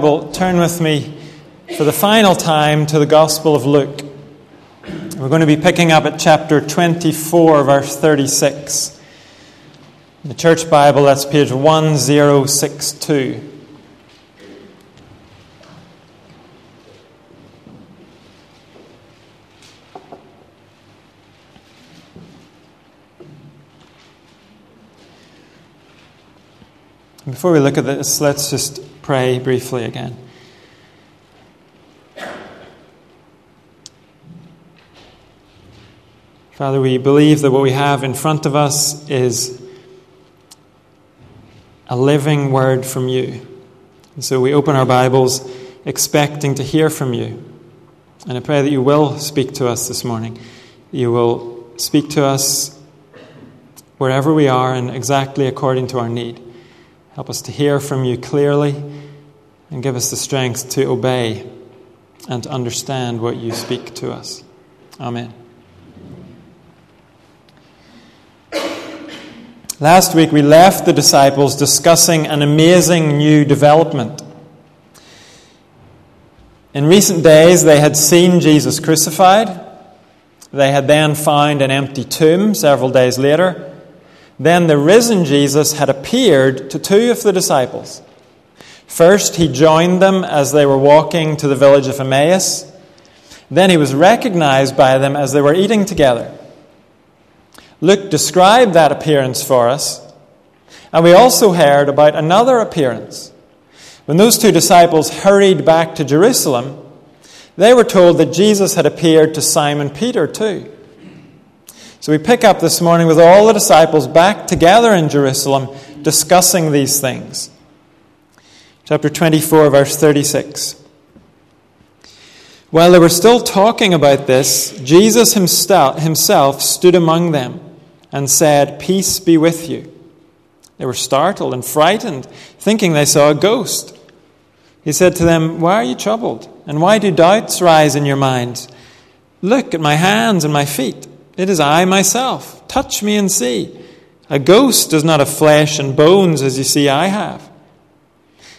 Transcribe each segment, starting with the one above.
Bible, turn with me for the final time to the Gospel of Luke. We're going to be picking up at chapter 24, verse 36. In the Church Bible, that's page 1062. Before we look at this, let's just pray briefly again. Father, we believe that what we have in front of us is a living word from you. And so we open our Bibles expecting to hear from you. And I pray that you will speak to us this morning. You will speak to us wherever we are and exactly according to our need. Help us to hear from you clearly and give us the strength to obey and to understand what you speak to us. Amen. Last week we left the disciples discussing an amazing new development. In recent days, they had seen Jesus crucified. They had then found an empty tomb several days later. Then the risen Jesus had appeared to two of the disciples. First, he joined them as they were walking to the village of Emmaus. Then he was recognized by them as they were eating together. Luke described that appearance for us, and we also heard about another appearance. When those two disciples hurried back to Jerusalem, they were told that Jesus had appeared to Simon Peter too. So we pick up this morning with all the disciples back together in Jerusalem discussing these things. Chapter 24, verse 36. While they were still talking about this, Jesus himself stood among them and said, Peace be with you. They were startled and frightened, thinking they saw a ghost. He said to them, Why are you troubled? And why do doubts rise in your minds? Look at my hands and my feet. It is I myself. Touch me and see. A ghost does not have flesh and bones as you see I have.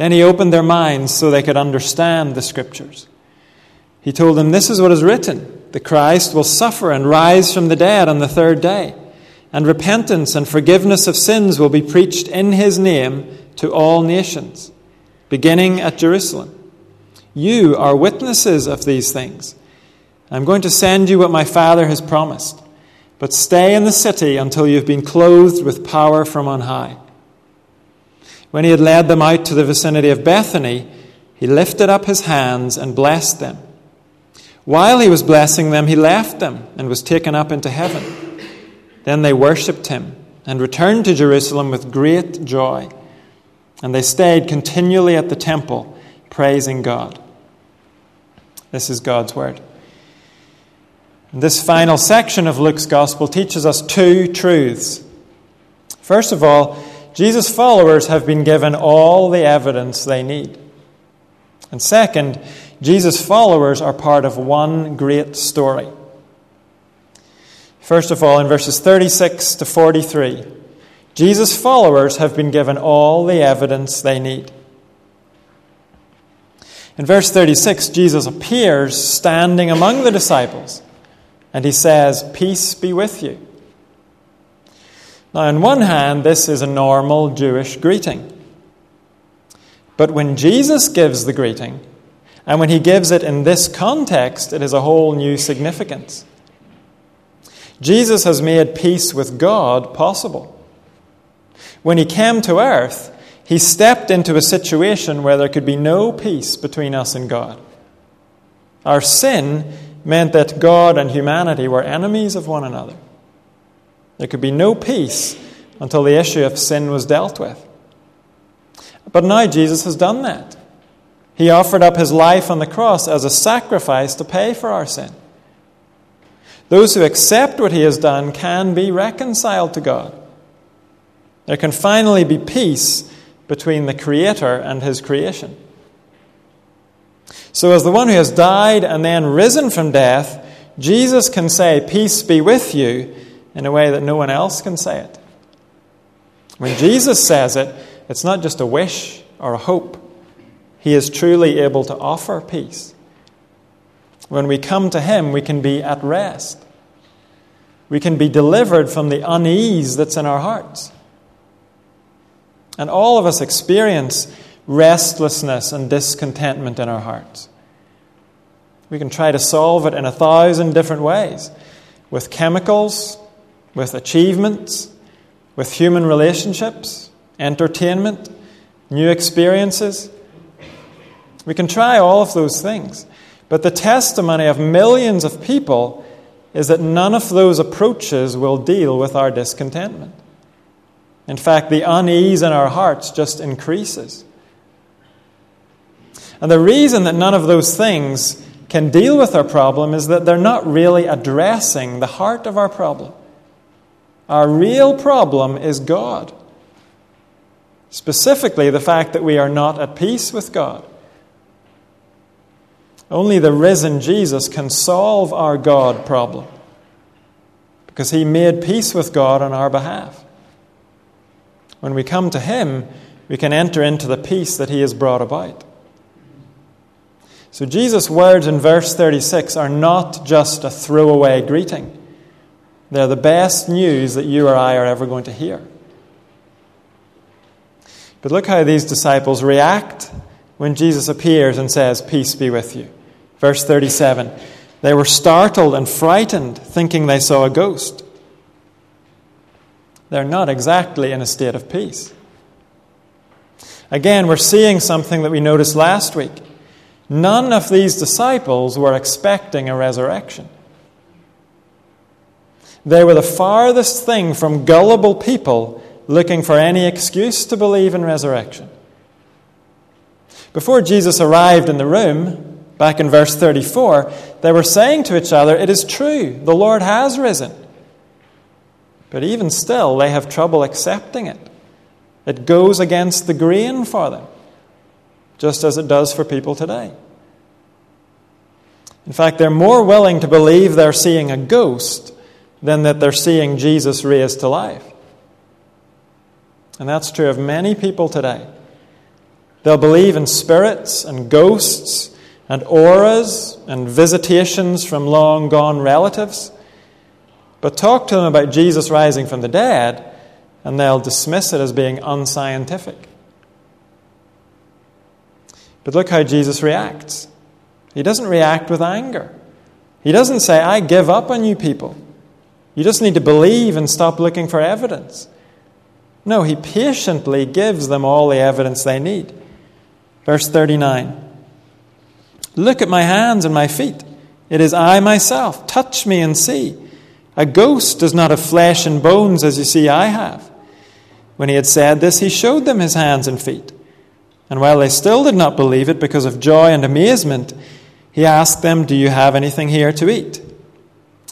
Then he opened their minds so they could understand the scriptures. He told them, This is what is written the Christ will suffer and rise from the dead on the third day, and repentance and forgiveness of sins will be preached in his name to all nations, beginning at Jerusalem. You are witnesses of these things. I'm going to send you what my Father has promised. But stay in the city until you've been clothed with power from on high. When he had led them out to the vicinity of Bethany, he lifted up his hands and blessed them. While he was blessing them, he left them and was taken up into heaven. Then they worshipped him and returned to Jerusalem with great joy. And they stayed continually at the temple, praising God. This is God's word. This final section of Luke's Gospel teaches us two truths. First of all, Jesus' followers have been given all the evidence they need. And second, Jesus' followers are part of one great story. First of all, in verses 36 to 43, Jesus' followers have been given all the evidence they need. In verse 36, Jesus appears standing among the disciples and he says, Peace be with you. Now, on one hand, this is a normal Jewish greeting. But when Jesus gives the greeting, and when he gives it in this context, it has a whole new significance. Jesus has made peace with God possible. When he came to earth, he stepped into a situation where there could be no peace between us and God. Our sin meant that God and humanity were enemies of one another. There could be no peace until the issue of sin was dealt with. But now Jesus has done that. He offered up his life on the cross as a sacrifice to pay for our sin. Those who accept what he has done can be reconciled to God. There can finally be peace between the Creator and his creation. So, as the one who has died and then risen from death, Jesus can say, Peace be with you, in a way that no one else can say it. When Jesus says it, it's not just a wish or a hope. He is truly able to offer peace. When we come to Him, we can be at rest. We can be delivered from the unease that's in our hearts. And all of us experience restlessness and discontentment in our hearts. We can try to solve it in a thousand different ways with chemicals, with achievements, with human relationships, entertainment, new experiences. We can try all of those things. But the testimony of millions of people is that none of those approaches will deal with our discontentment. In fact, the unease in our hearts just increases. And the reason that none of those things can deal with our problem is that they're not really addressing the heart of our problem. Our real problem is God. Specifically, the fact that we are not at peace with God. Only the risen Jesus can solve our God problem because he made peace with God on our behalf. When we come to him, we can enter into the peace that he has brought about. So, Jesus' words in verse 36 are not just a throwaway greeting, they're the best news that you or I are ever going to hear. But look how these disciples react when Jesus appears and says, Peace be with you. Verse 37 They were startled and frightened, thinking they saw a ghost. They're not exactly in a state of peace. Again, we're seeing something that we noticed last week. None of these disciples were expecting a resurrection. They were the farthest thing from gullible people looking for any excuse to believe in resurrection. Before Jesus arrived in the room, back in verse 34, they were saying to each other, It is true, the Lord has risen. But even still, they have trouble accepting it. It goes against the grain for them just as it does for people today. In fact, they're more willing to believe they're seeing a ghost than that they're seeing Jesus raised to life. And that's true of many people today. They'll believe in spirits and ghosts and auras and visitations from long gone relatives. But talk to them about Jesus rising from the dead, and they'll dismiss it as being unscientific. But look how Jesus reacts. He doesn't react with anger. He doesn't say, I give up on you people. You just need to believe and stop looking for evidence. No, he patiently gives them all the evidence they need. Verse 39 Look at my hands and my feet. It is I myself. Touch me and see. A ghost does not have flesh and bones as you see I have. When he had said this, he showed them his hands and feet. And while they still did not believe it because of joy and amazement, he asked them, Do you have anything here to eat?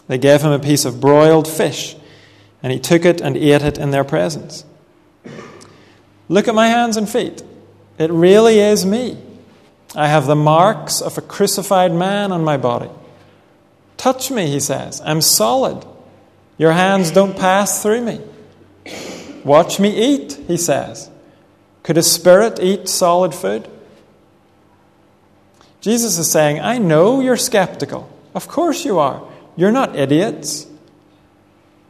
They gave him a piece of broiled fish, and he took it and ate it in their presence. Look at my hands and feet. It really is me. I have the marks of a crucified man on my body. Touch me, he says. I'm solid. Your hands don't pass through me. Watch me eat, he says. Could a spirit eat solid food? Jesus is saying, I know you're skeptical. Of course you are. You're not idiots.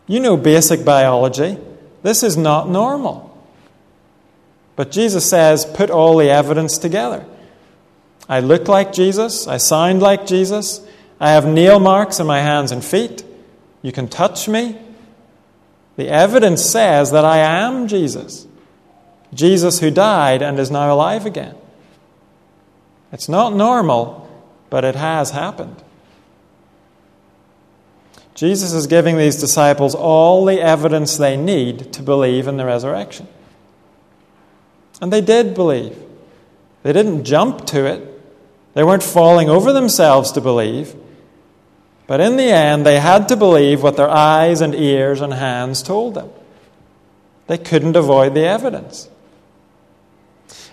You know basic biology. This is not normal. But Jesus says, put all the evidence together. I look like Jesus. I sound like Jesus. I have nail marks in my hands and feet. You can touch me. The evidence says that I am Jesus. Jesus who died and is now alive again. It's not normal, but it has happened. Jesus is giving these disciples all the evidence they need to believe in the resurrection. And they did believe. They didn't jump to it, they weren't falling over themselves to believe. But in the end, they had to believe what their eyes and ears and hands told them. They couldn't avoid the evidence.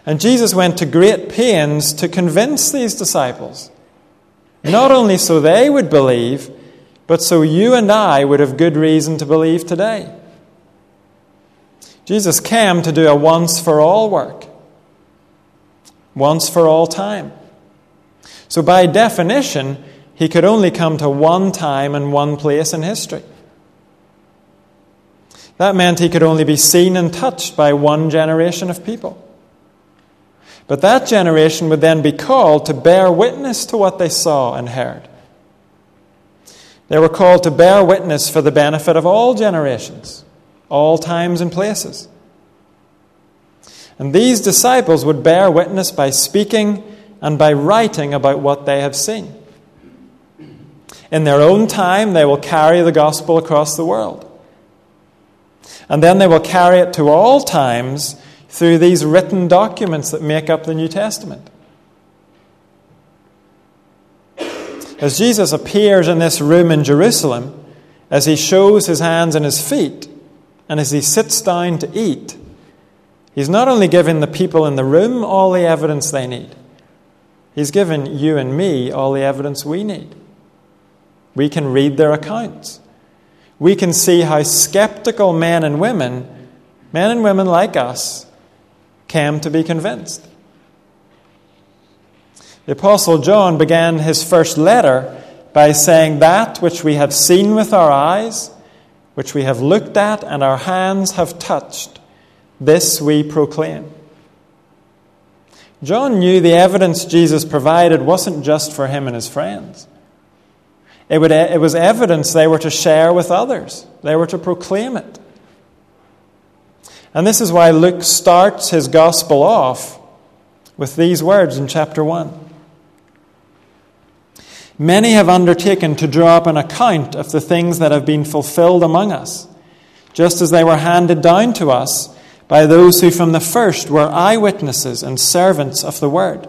And Jesus went to great pains to convince these disciples, not only so they would believe, but so you and I would have good reason to believe today. Jesus came to do a once for all work, once for all time. So, by definition, he could only come to one time and one place in history. That meant he could only be seen and touched by one generation of people. But that generation would then be called to bear witness to what they saw and heard. They were called to bear witness for the benefit of all generations, all times and places. And these disciples would bear witness by speaking and by writing about what they have seen. In their own time, they will carry the gospel across the world. And then they will carry it to all times through these written documents that make up the New Testament. As Jesus appears in this room in Jerusalem, as he shows his hands and his feet, and as he sits down to eat, he's not only giving the people in the room all the evidence they need, he's given you and me all the evidence we need. We can read their accounts. We can see how skeptical men and women, men and women like us, came to be convinced. The Apostle John began his first letter by saying, That which we have seen with our eyes, which we have looked at and our hands have touched, this we proclaim. John knew the evidence Jesus provided wasn't just for him and his friends. It, would, it was evidence they were to share with others, they were to proclaim it. And this is why Luke starts his gospel off with these words in chapter 1. Many have undertaken to draw up an account of the things that have been fulfilled among us, just as they were handed down to us by those who from the first were eyewitnesses and servants of the word.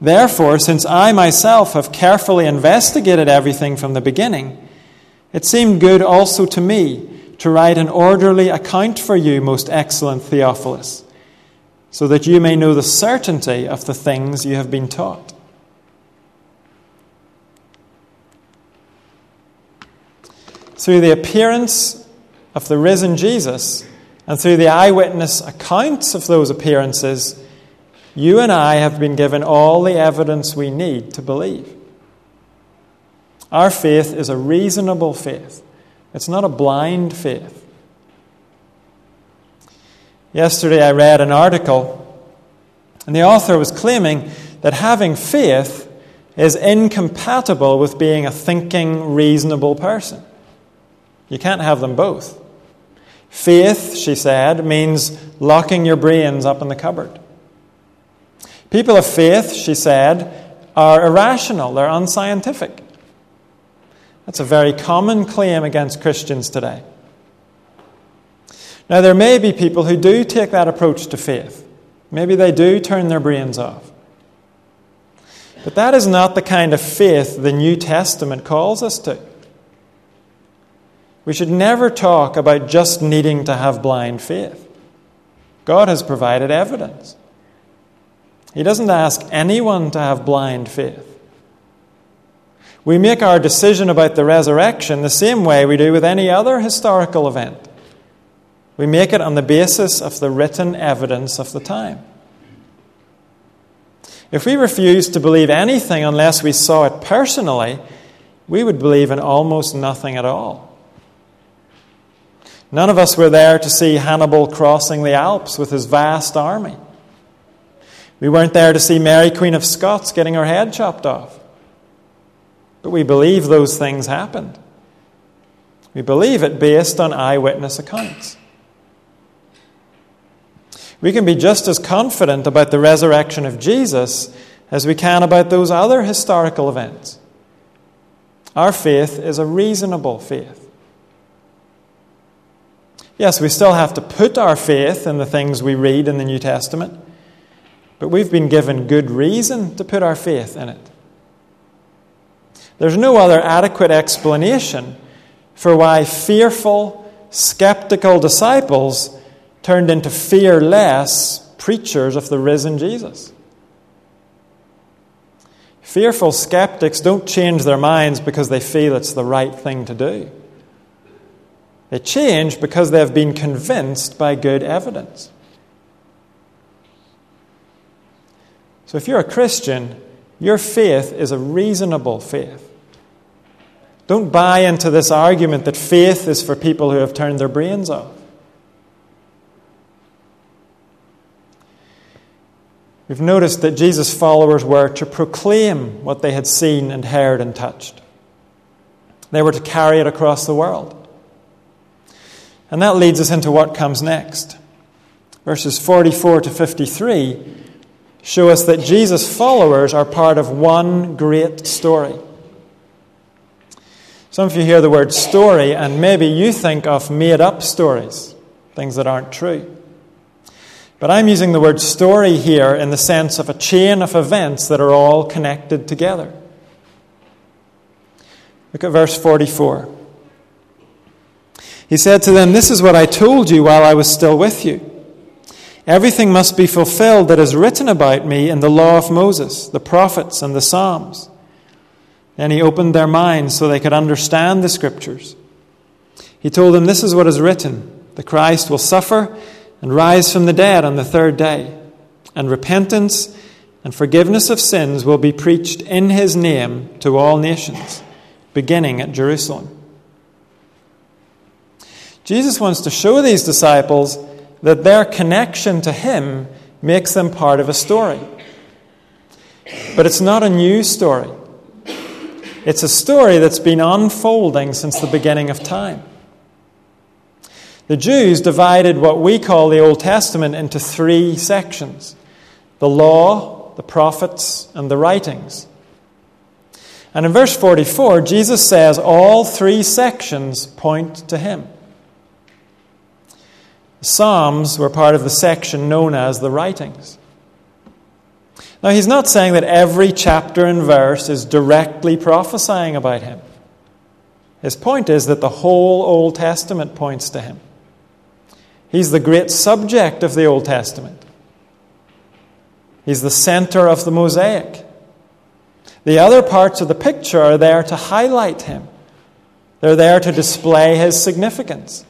Therefore, since I myself have carefully investigated everything from the beginning, it seemed good also to me to write an orderly account for you, most excellent Theophilus, so that you may know the certainty of the things you have been taught. Through the appearance of the risen Jesus and through the eyewitness accounts of those appearances, you and I have been given all the evidence we need to believe. Our faith is a reasonable faith. It's not a blind faith. Yesterday I read an article, and the author was claiming that having faith is incompatible with being a thinking, reasonable person. You can't have them both. Faith, she said, means locking your brains up in the cupboard. People of faith, she said, are irrational, they're unscientific. That's a very common claim against Christians today. Now, there may be people who do take that approach to faith. Maybe they do turn their brains off. But that is not the kind of faith the New Testament calls us to. We should never talk about just needing to have blind faith. God has provided evidence. He doesn't ask anyone to have blind faith. We make our decision about the resurrection the same way we do with any other historical event. We make it on the basis of the written evidence of the time. If we refused to believe anything unless we saw it personally, we would believe in almost nothing at all. None of us were there to see Hannibal crossing the Alps with his vast army. We weren't there to see Mary, Queen of Scots, getting her head chopped off. But we believe those things happened. We believe it based on eyewitness accounts. We can be just as confident about the resurrection of Jesus as we can about those other historical events. Our faith is a reasonable faith. Yes, we still have to put our faith in the things we read in the New Testament, but we've been given good reason to put our faith in it. There's no other adequate explanation for why fearful, skeptical disciples turned into fearless preachers of the risen Jesus. Fearful skeptics don't change their minds because they feel it's the right thing to do. They change because they have been convinced by good evidence. So if you're a Christian, your faith is a reasonable faith. Don't buy into this argument that faith is for people who have turned their brains off. We've noticed that Jesus' followers were to proclaim what they had seen and heard and touched. They were to carry it across the world. And that leads us into what comes next. Verses 44 to 53 show us that Jesus' followers are part of one great story. Some of you hear the word story, and maybe you think of made up stories, things that aren't true. But I'm using the word story here in the sense of a chain of events that are all connected together. Look at verse 44. He said to them, This is what I told you while I was still with you. Everything must be fulfilled that is written about me in the law of Moses, the prophets, and the Psalms. Then he opened their minds so they could understand the Scriptures. He told them, This is what is written the Christ will suffer and rise from the dead on the third day, and repentance and forgiveness of sins will be preached in his name to all nations, beginning at Jerusalem. Jesus wants to show these disciples that their connection to him makes them part of a story. But it's not a new story. It's a story that's been unfolding since the beginning of time. The Jews divided what we call the Old Testament into three sections the law, the prophets, and the writings. And in verse 44, Jesus says all three sections point to him. Psalms were part of the section known as the writings. Now, he's not saying that every chapter and verse is directly prophesying about him. His point is that the whole Old Testament points to him. He's the great subject of the Old Testament. He's the center of the mosaic. The other parts of the picture are there to highlight him, they're there to display his significance.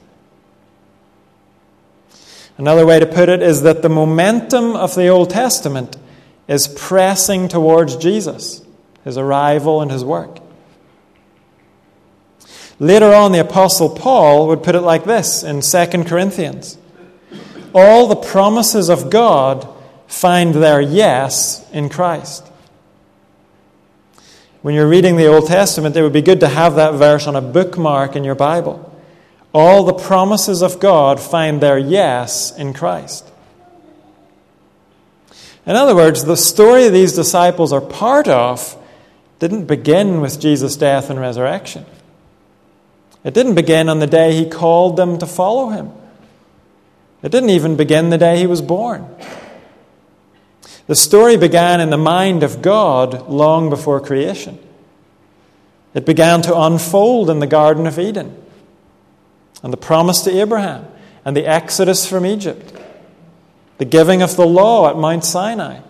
Another way to put it is that the momentum of the Old Testament is pressing towards Jesus, his arrival and his work. Later on, the Apostle Paul would put it like this in 2 Corinthians All the promises of God find their yes in Christ. When you're reading the Old Testament, it would be good to have that verse on a bookmark in your Bible. All the promises of God find their yes in Christ. In other words, the story these disciples are part of didn't begin with Jesus' death and resurrection. It didn't begin on the day he called them to follow him. It didn't even begin the day he was born. The story began in the mind of God long before creation. It began to unfold in the Garden of Eden, and the promise to Abraham, and the exodus from Egypt, the giving of the law at Mount Sinai,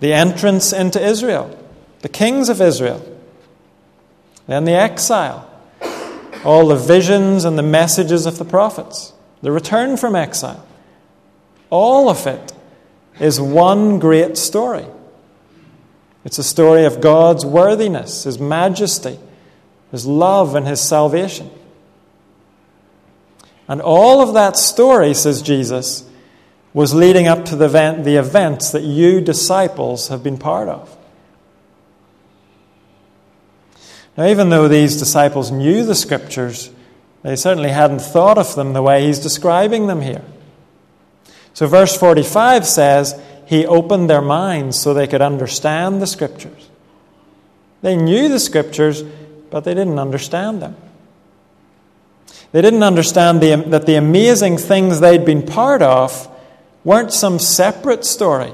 the entrance into Israel, the kings of Israel, then the exile, all the visions and the messages of the prophets, the return from exile. All of it is one great story. It's a story of God's worthiness, His majesty, His love, and His salvation. And all of that story, says Jesus, was leading up to the, event, the events that you disciples have been part of. Now, even though these disciples knew the scriptures, they certainly hadn't thought of them the way he's describing them here. So, verse 45 says, He opened their minds so they could understand the scriptures. They knew the scriptures, but they didn't understand them. They didn't understand the, that the amazing things they'd been part of weren't some separate story,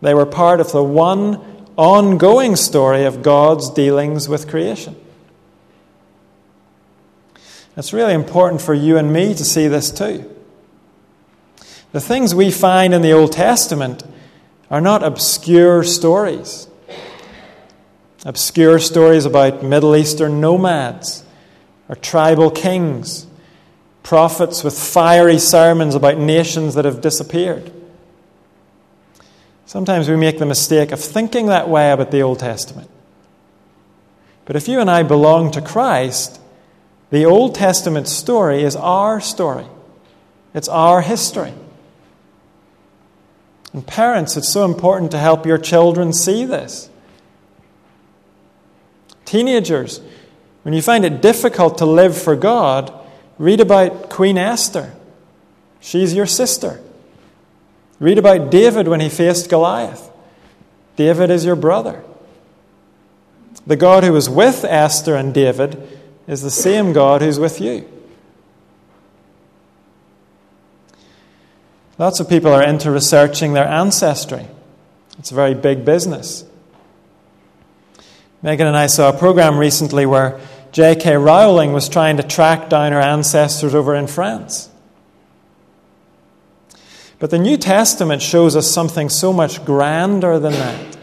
They were part of the one ongoing story of God's dealings with creation. It's really important for you and me to see this too. The things we find in the Old Testament are not obscure stories. Obscure stories about Middle Eastern nomads or tribal kings, prophets with fiery sermons about nations that have disappeared. Sometimes we make the mistake of thinking that way about the Old Testament. But if you and I belong to Christ, the Old Testament story is our story, it's our history. And parents, it's so important to help your children see this. Teenagers, when you find it difficult to live for God, read about Queen Esther. She's your sister. Read about David when he faced Goliath. David is your brother. The God who was with Esther and David is the same God who's with you. Lots of people are into researching their ancestry. It's a very big business. Megan and I saw a program recently where J.K. Rowling was trying to track down her ancestors over in France. But the New Testament shows us something so much grander than that.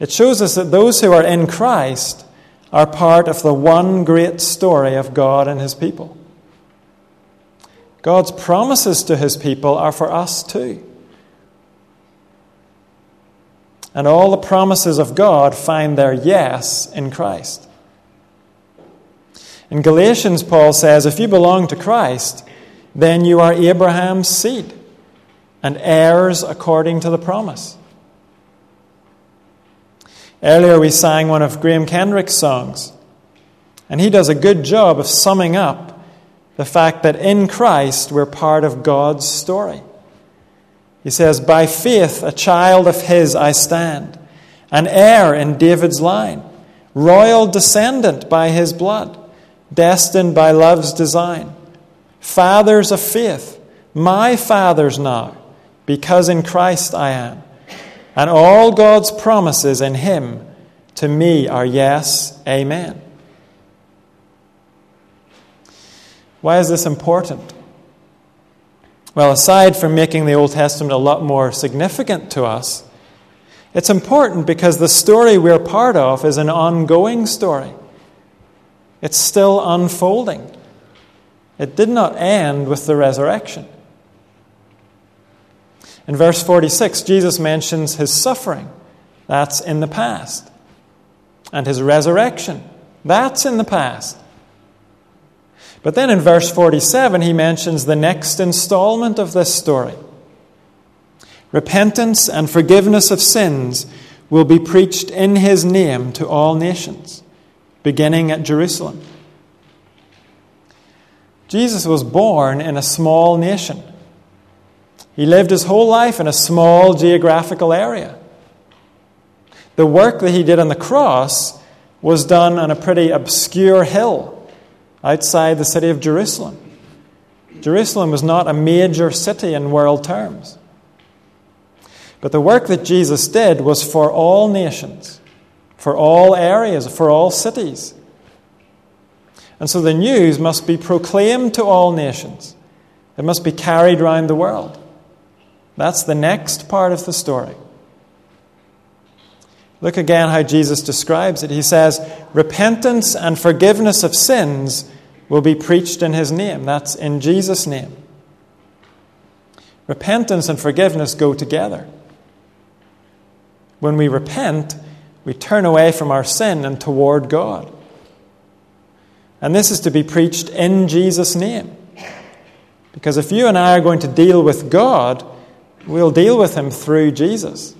It shows us that those who are in Christ are part of the one great story of God and His people. God's promises to His people are for us too. And all the promises of God find their yes in Christ. In Galatians, Paul says, if you belong to Christ, then you are Abraham's seed and heirs according to the promise. Earlier, we sang one of Graham Kendrick's songs, and he does a good job of summing up the fact that in Christ we're part of God's story. He says, By faith, a child of his I stand, an heir in David's line, royal descendant by his blood, destined by love's design fathers a fifth. my fathers now, because in Christ I am. And all God's promises in Him to me are yes, amen. Why is this important? Well, aside from making the Old Testament a lot more significant to us, it's important because the story we're part of is an ongoing story. It's still unfolding. It did not end with the resurrection. In verse 46, Jesus mentions his suffering. That's in the past. And his resurrection. That's in the past. But then in verse 47, he mentions the next installment of this story. Repentance and forgiveness of sins will be preached in his name to all nations, beginning at Jerusalem. Jesus was born in a small nation. He lived his whole life in a small geographical area. The work that he did on the cross was done on a pretty obscure hill outside the city of Jerusalem. Jerusalem was not a major city in world terms. But the work that Jesus did was for all nations, for all areas, for all cities. And so the news must be proclaimed to all nations. It must be carried around the world. That's the next part of the story. Look again how Jesus describes it. He says, Repentance and forgiveness of sins will be preached in his name. That's in Jesus' name. Repentance and forgiveness go together. When we repent, we turn away from our sin and toward God. And this is to be preached in Jesus' name. Because if you and I are going to deal with God, we'll deal with Him through Jesus.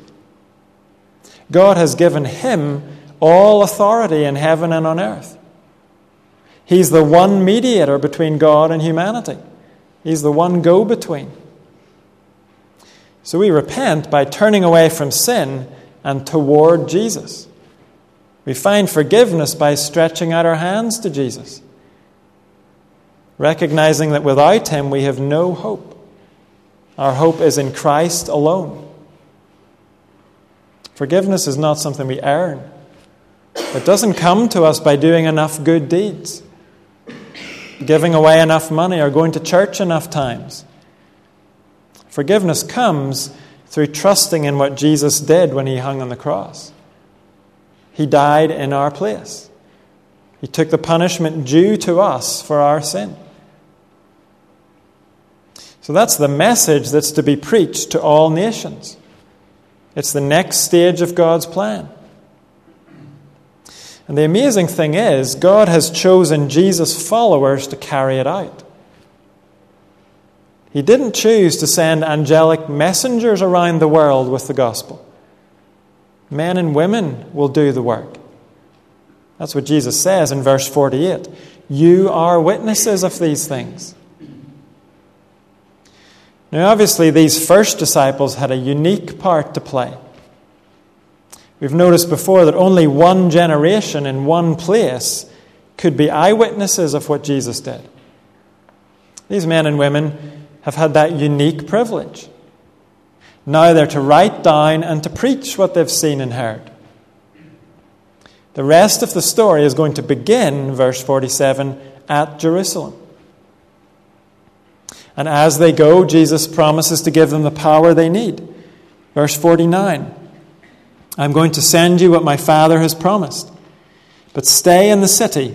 God has given Him all authority in heaven and on earth. He's the one mediator between God and humanity, He's the one go between. So we repent by turning away from sin and toward Jesus. We find forgiveness by stretching out our hands to Jesus, recognizing that without Him we have no hope. Our hope is in Christ alone. Forgiveness is not something we earn. It doesn't come to us by doing enough good deeds, giving away enough money, or going to church enough times. Forgiveness comes through trusting in what Jesus did when he hung on the cross. He died in our place. He took the punishment due to us for our sin. So that's the message that's to be preached to all nations. It's the next stage of God's plan. And the amazing thing is, God has chosen Jesus' followers to carry it out. He didn't choose to send angelic messengers around the world with the gospel. Men and women will do the work. That's what Jesus says in verse 48. You are witnesses of these things. Now, obviously, these first disciples had a unique part to play. We've noticed before that only one generation in one place could be eyewitnesses of what Jesus did. These men and women have had that unique privilege. Now they're to write down and to preach what they've seen and heard. The rest of the story is going to begin, verse 47, at Jerusalem. And as they go, Jesus promises to give them the power they need. Verse 49 I'm going to send you what my Father has promised, but stay in the city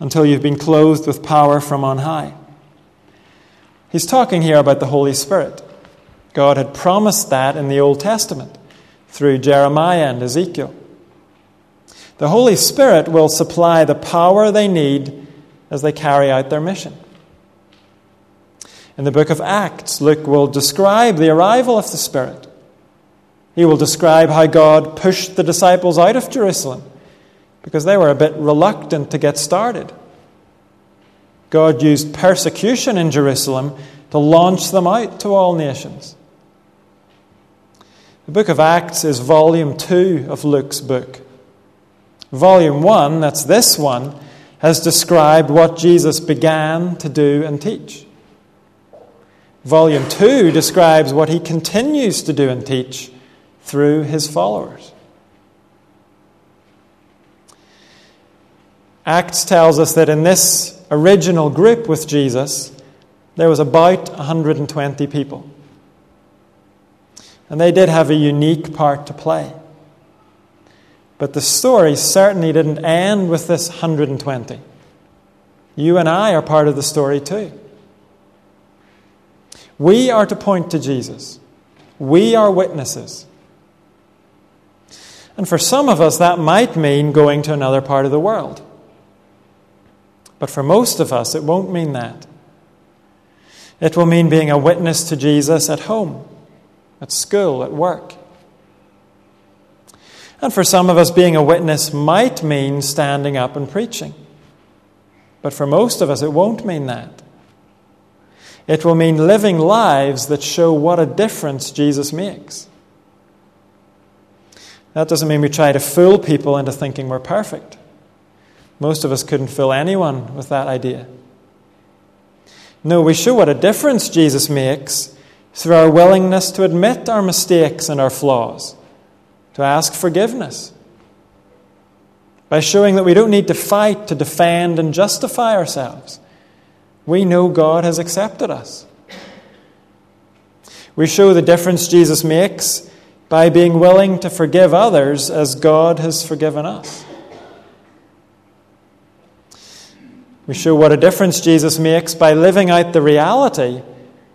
until you've been clothed with power from on high. He's talking here about the Holy Spirit. God had promised that in the Old Testament through Jeremiah and Ezekiel. The Holy Spirit will supply the power they need as they carry out their mission. In the book of Acts, Luke will describe the arrival of the Spirit. He will describe how God pushed the disciples out of Jerusalem because they were a bit reluctant to get started. God used persecution in Jerusalem to launch them out to all nations. The book of Acts is volume 2 of Luke's book. Volume 1, that's this one, has described what Jesus began to do and teach. Volume 2 describes what he continues to do and teach through his followers. Acts tells us that in this original group with Jesus, there was about 120 people. And they did have a unique part to play. But the story certainly didn't end with this 120. You and I are part of the story too. We are to point to Jesus. We are witnesses. And for some of us, that might mean going to another part of the world. But for most of us, it won't mean that. It will mean being a witness to Jesus at home, at school, at work. And for some of us, being a witness might mean standing up and preaching. But for most of us, it won't mean that. It will mean living lives that show what a difference Jesus makes. That doesn't mean we try to fool people into thinking we're perfect. Most of us couldn't fill anyone with that idea. No, we show what a difference Jesus makes through our willingness to admit our mistakes and our flaws, to ask forgiveness, by showing that we don't need to fight to defend and justify ourselves. We know God has accepted us. We show the difference Jesus makes by being willing to forgive others as God has forgiven us. We show what a difference Jesus makes by living out the reality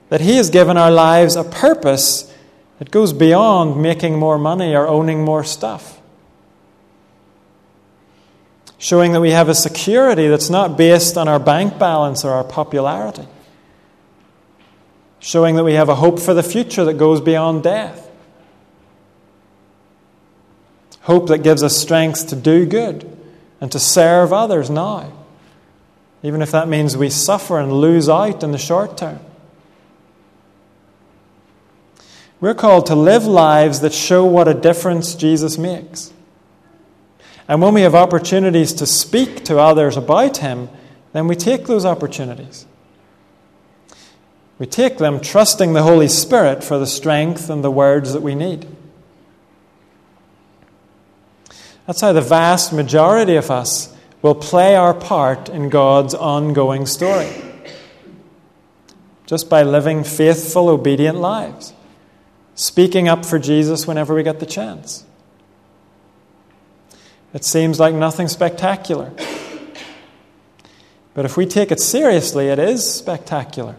that He has given our lives a purpose that goes beyond making more money or owning more stuff. Showing that we have a security that's not based on our bank balance or our popularity. Showing that we have a hope for the future that goes beyond death. Hope that gives us strength to do good and to serve others now even if that means we suffer and lose out in the short term. We're called to live lives that show what a difference Jesus makes. And when we have opportunities to speak to others about Him, then we take those opportunities. We take them trusting the Holy Spirit for the strength and the words that we need. That's how the vast majority of us will play our part in God's ongoing story. Just by living faithful, obedient lives, speaking up for Jesus whenever we get the chance. It seems like nothing spectacular. But if we take it seriously, it is spectacular.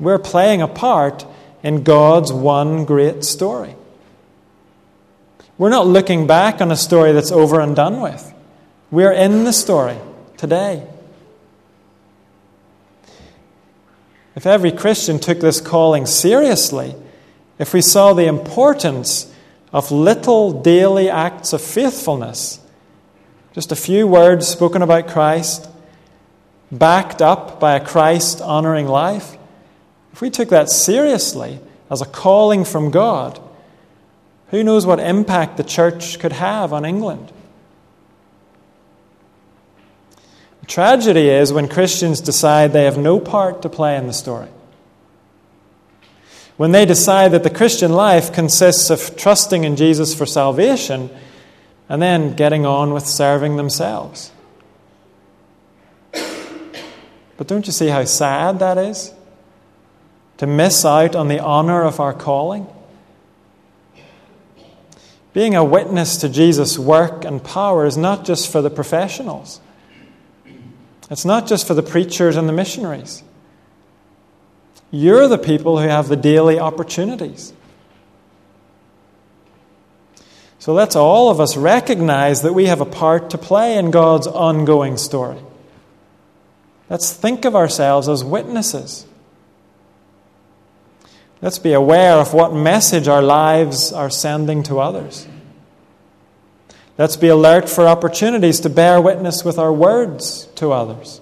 We're playing a part in God's one great story. We're not looking back on a story that's over and done with. We're in the story today. If every Christian took this calling seriously, if we saw the importance of little daily acts of faithfulness, just a few words spoken about Christ, backed up by a Christ honoring life, if we took that seriously as a calling from God, who knows what impact the church could have on England? The tragedy is when Christians decide they have no part to play in the story. When they decide that the Christian life consists of trusting in Jesus for salvation and then getting on with serving themselves. But don't you see how sad that is? To miss out on the honor of our calling? Being a witness to Jesus' work and power is not just for the professionals. It's not just for the preachers and the missionaries. You're the people who have the daily opportunities. So let's all of us recognize that we have a part to play in God's ongoing story. Let's think of ourselves as witnesses. Let's be aware of what message our lives are sending to others. Let's be alert for opportunities to bear witness with our words to others.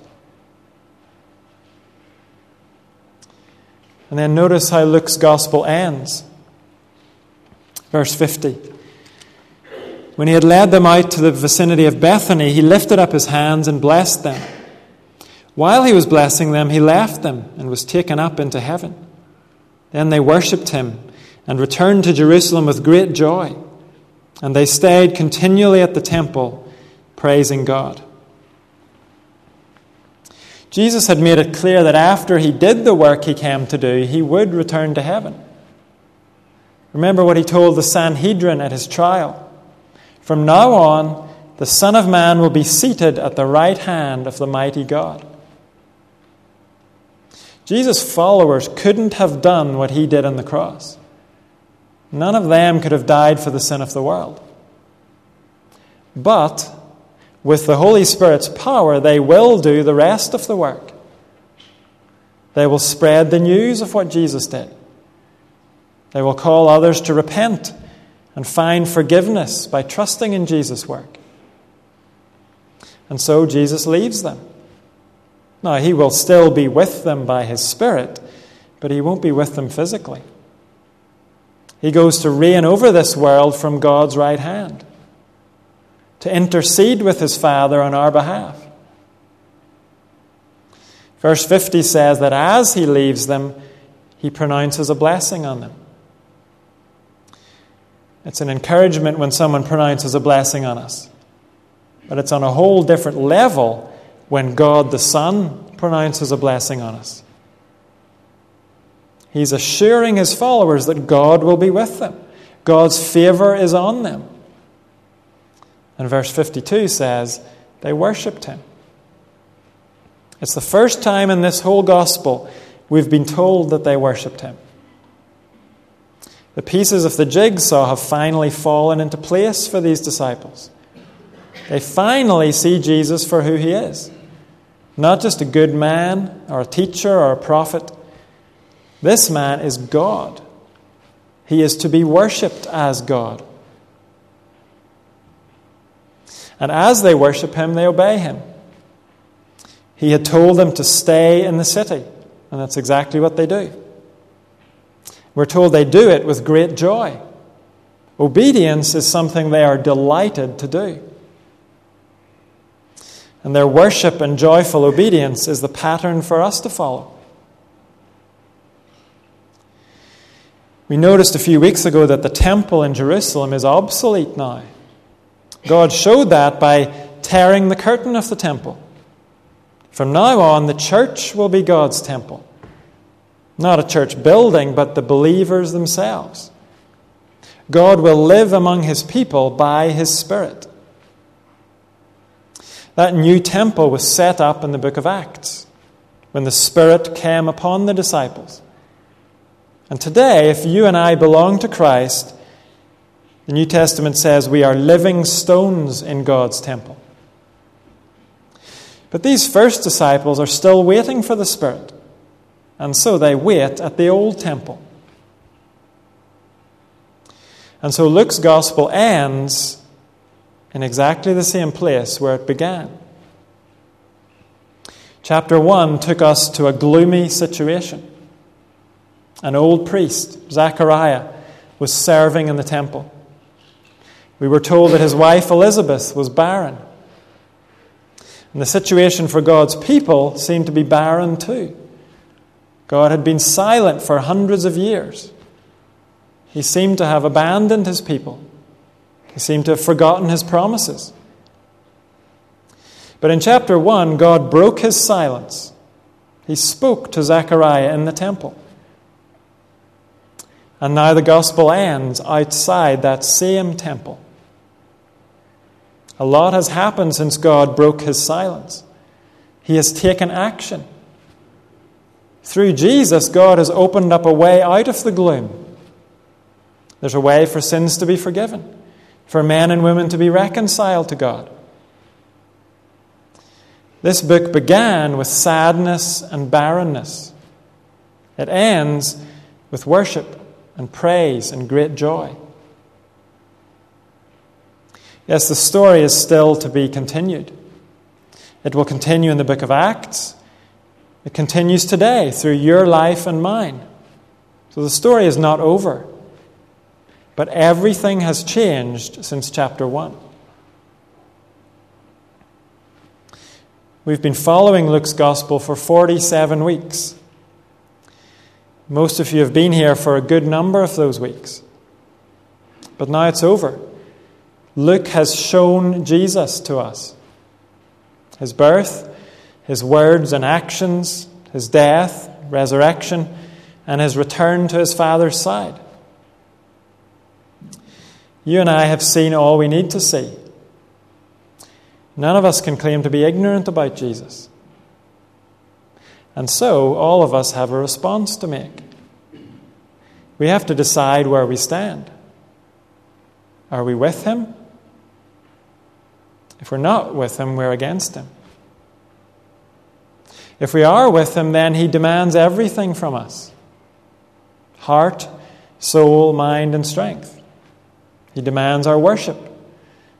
And then notice how Luke's gospel ends. Verse 50. When he had led them out to the vicinity of Bethany, he lifted up his hands and blessed them. While he was blessing them, he left them and was taken up into heaven. Then they worshipped him and returned to Jerusalem with great joy. And they stayed continually at the temple, praising God. Jesus had made it clear that after he did the work he came to do, he would return to heaven. Remember what he told the Sanhedrin at his trial. From now on, the Son of Man will be seated at the right hand of the mighty God. Jesus' followers couldn't have done what he did on the cross. None of them could have died for the sin of the world. But with the Holy Spirit's power, they will do the rest of the work. They will spread the news of what Jesus did. They will call others to repent and find forgiveness by trusting in Jesus' work. And so Jesus leaves them. Now, he will still be with them by his Spirit, but he won't be with them physically. He goes to reign over this world from God's right hand, to intercede with his Father on our behalf. Verse 50 says that as he leaves them, he pronounces a blessing on them. It's an encouragement when someone pronounces a blessing on us, but it's on a whole different level when God the Son pronounces a blessing on us. He's assuring his followers that God will be with them, God's favor is on them. And verse 52 says, they worshipped him. It's the first time in this whole gospel we've been told that they worshipped him. The pieces of the jigsaw have finally fallen into place for these disciples. They finally see Jesus for who he is. Not just a good man or a teacher or a prophet. This man is God. He is to be worshipped as God. And as they worship him, they obey him. He had told them to stay in the city, and that's exactly what they do. We're told they do it with great joy. Obedience is something they are delighted to do. And their worship and joyful obedience is the pattern for us to follow. We noticed a few weeks ago that the temple in Jerusalem is obsolete now. God showed that by tearing the curtain of the temple. From now on, the church will be God's temple. Not a church building, but the believers themselves. God will live among his people by his Spirit. That new temple was set up in the book of Acts when the Spirit came upon the disciples. And today, if you and I belong to Christ, the New Testament says we are living stones in God's temple. But these first disciples are still waiting for the Spirit, and so they wait at the old temple. And so Luke's gospel ends in exactly the same place where it began. Chapter 1 took us to a gloomy situation. An old priest, Zechariah, was serving in the temple. We were told that his wife Elizabeth was barren. And the situation for God's people seemed to be barren too. God had been silent for hundreds of years. He seemed to have abandoned his people. He seemed to have forgotten his promises. But in chapter 1, God broke his silence. He spoke to Zechariah in the temple. And now the gospel ends outside that same temple. A lot has happened since God broke his silence. He has taken action. Through Jesus, God has opened up a way out of the gloom. There's a way for sins to be forgiven, for men and women to be reconciled to God. This book began with sadness and barrenness. It ends with worship and praise and great joy. Yes, the story is still to be continued. It will continue in the book of Acts. It continues today through your life and mine. So the story is not over. But everything has changed since chapter 1. We've been following Luke's gospel for 47 weeks. Most of you have been here for a good number of those weeks. But now it's over. Luke has shown Jesus to us his birth, his words and actions, his death, resurrection, and his return to his Father's side. You and I have seen all we need to see. None of us can claim to be ignorant about Jesus. And so, all of us have a response to make. We have to decide where we stand. Are we with Him? If we're not with Him, we're against Him. If we are with Him, then He demands everything from us heart, soul, mind, and strength. He demands our worship,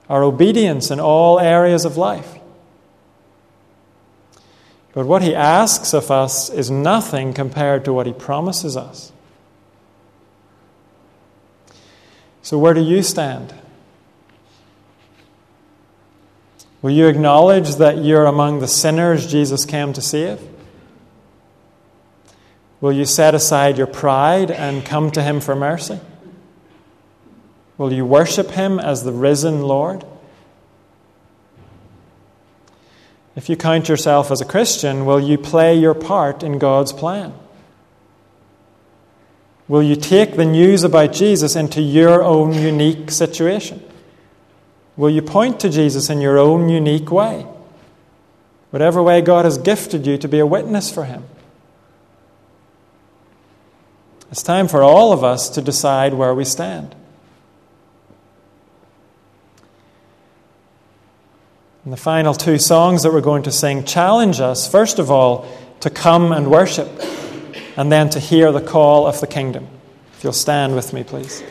our obedience in all areas of life. But what He asks of us is nothing compared to what He promises us. So, where do you stand? Will you acknowledge that you're among the sinners Jesus came to save? Will you set aside your pride and come to Him for mercy? Will you worship Him as the risen Lord? If you count yourself as a Christian, will you play your part in God's plan? Will you take the news about Jesus into your own unique situation? Will you point to Jesus in your own unique way? Whatever way God has gifted you to be a witness for Him. It's time for all of us to decide where we stand. And the final two songs that we're going to sing challenge us, first of all, to come and worship, and then to hear the call of the kingdom. If you'll stand with me, please.